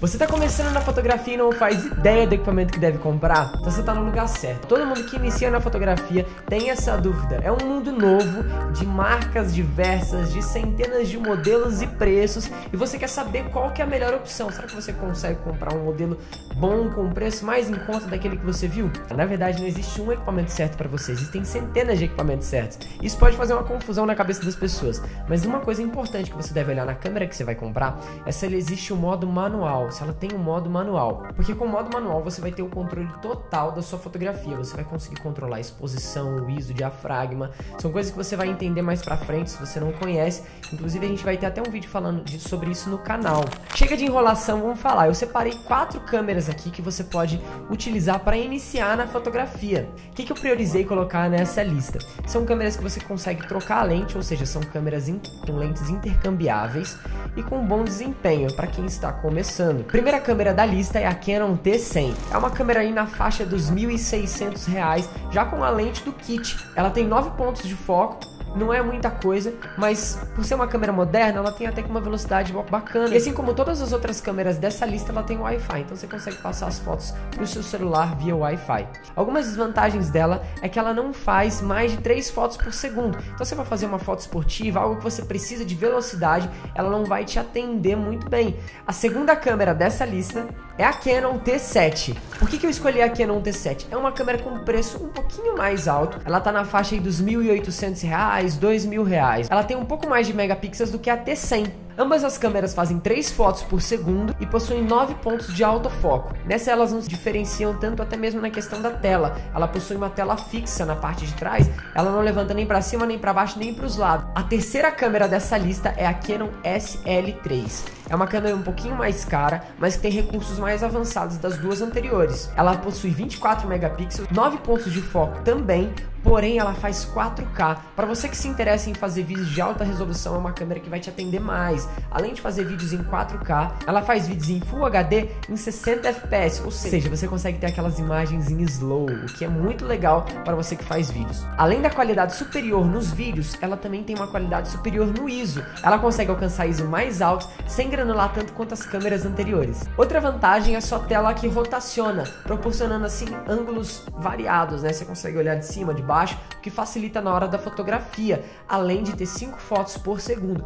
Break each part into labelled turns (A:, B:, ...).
A: Você está começando na fotografia e não faz ideia do equipamento que deve comprar? Então você está no lugar certo. Todo mundo que inicia na fotografia tem essa dúvida. É um mundo novo de marcas diversas, de centenas de modelos e preços, e você quer saber qual que é a melhor opção. Será que você consegue comprar um modelo bom com preço mais em conta daquele que você viu? Na verdade, não existe um equipamento certo para você, existem centenas de equipamentos certos. Isso pode fazer uma confusão na cabeça das pessoas. Mas uma coisa importante que você deve olhar na câmera que você vai comprar é se ele existe o modo manual se ela tem um modo manual. Porque com o modo manual você vai ter o controle total da sua fotografia. Você vai conseguir controlar a exposição, o ISO, o diafragma. São coisas que você vai entender mais pra frente se você não conhece. Inclusive a gente vai ter até um vídeo falando sobre isso no canal. Chega de enrolação, vamos falar. Eu separei quatro câmeras aqui que você pode utilizar para iniciar na fotografia. O que, que eu priorizei colocar nessa lista? São câmeras que você consegue trocar a lente, ou seja, são câmeras com lentes intercambiáveis e com bom desempenho para quem está começando. Primeira câmera da lista é a Canon T100. É uma câmera aí na faixa dos R$ 1.600, já com a lente do kit. Ela tem 9 pontos de foco, não é muita coisa, mas por ser uma câmera moderna, ela tem até que uma velocidade bacana. E assim como todas as outras câmeras dessa lista, ela tem Wi-Fi, então você consegue passar as fotos pro seu celular via Wi-Fi. Algumas desvantagens dela é que ela não faz mais de 3 fotos por segundo. Então você vai fazer uma foto esportiva, algo que você precisa de velocidade, ela não vai te atender muito bem. A segunda câmera dessa lista é a Canon T7. Por que, que eu escolhi a Canon T7? É uma câmera com preço um pouquinho mais alto, ela tá na faixa aí dos R$ 1.800, reais, dois mil reais. Ela tem um pouco mais de megapixels do que a T100. Ambas as câmeras fazem 3 fotos por segundo e possuem 9 pontos de autofoco. Nessa elas não se diferenciam tanto até mesmo na questão da tela. Ela possui uma tela fixa na parte de trás, ela não levanta nem para cima, nem para baixo, nem para os lados. A terceira câmera dessa lista é a Canon SL3. É uma câmera um pouquinho mais cara, mas que tem recursos mais avançados das duas anteriores. Ela possui 24 megapixels, 9 pontos de foco também, porém ela faz 4K. Para você que se interessa em fazer vídeos de alta resolução, é uma câmera que vai te atender mais. Além de fazer vídeos em 4K, ela faz vídeos em Full HD em 60 FPS, ou seja, você consegue ter aquelas imagens em slow, o que é muito legal para você que faz vídeos. Além da qualidade superior nos vídeos, ela também tem uma qualidade superior no ISO. Ela consegue alcançar ISO mais altos sem granular tanto quanto as câmeras anteriores. Outra vantagem é a sua tela que rotaciona, proporcionando assim ângulos variados, né? Você consegue olhar de cima, de baixo, o que facilita na hora da fotografia, além de ter 5 fotos por segundo,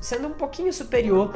A: sendo um pouquinho superior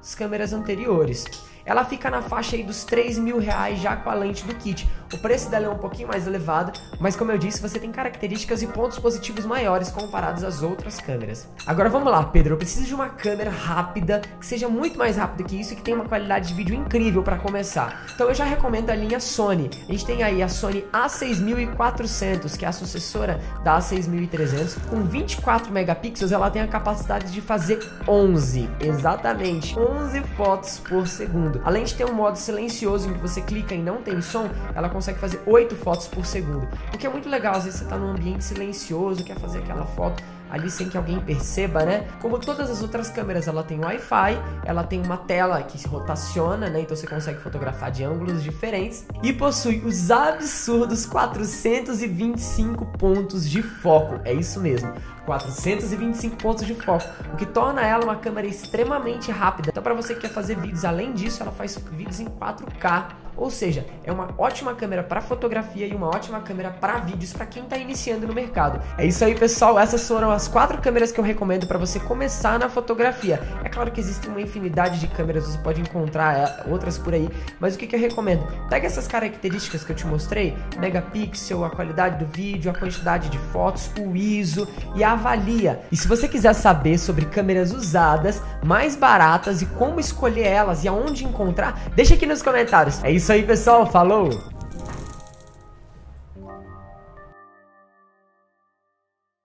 A: às câmeras anteriores ela fica na faixa aí dos 3 mil reais já com a lente do kit. O preço dela é um pouquinho mais elevado, mas como eu disse, você tem características e pontos positivos maiores comparados às outras câmeras. Agora vamos lá, Pedro, eu preciso de uma câmera rápida, que seja muito mais rápida que isso e que tenha uma qualidade de vídeo incrível para começar. Então eu já recomendo a linha Sony. A gente tem aí a Sony A6400, que é a sucessora da A6300, com 24 megapixels, ela tem a capacidade de fazer 11, exatamente, 11 fotos por segundo. Além de ter um modo silencioso em que você clica e não tem som, ela consegue fazer 8 fotos por segundo. O que é muito legal, às vezes você está num ambiente silencioso, quer fazer aquela foto ali sem que alguém perceba, né? Como todas as outras câmeras, ela tem Wi-Fi, ela tem uma tela que se rotaciona, né? Então você consegue fotografar de ângulos diferentes e possui os absurdos 425 pontos de foco. É isso mesmo. 425 pontos de foco, o que torna ela uma câmera extremamente rápida. Então, para você que quer fazer vídeos, além disso, ela faz vídeos em 4K ou seja, é uma ótima câmera para fotografia e uma ótima câmera para vídeos para quem está iniciando no mercado. É isso aí, pessoal. Essas foram as quatro câmeras que eu recomendo para você começar na fotografia. É claro que existe uma infinidade de câmeras, você pode encontrar é, outras por aí, mas o que, que eu recomendo? Pega essas características que eu te mostrei, megapixel, a qualidade do vídeo, a quantidade de fotos, o ISO e avalia. E se você quiser saber sobre câmeras usadas, mais baratas e como escolher elas e aonde encontrar, deixa aqui nos comentários. É isso aí, pessoal. Falou!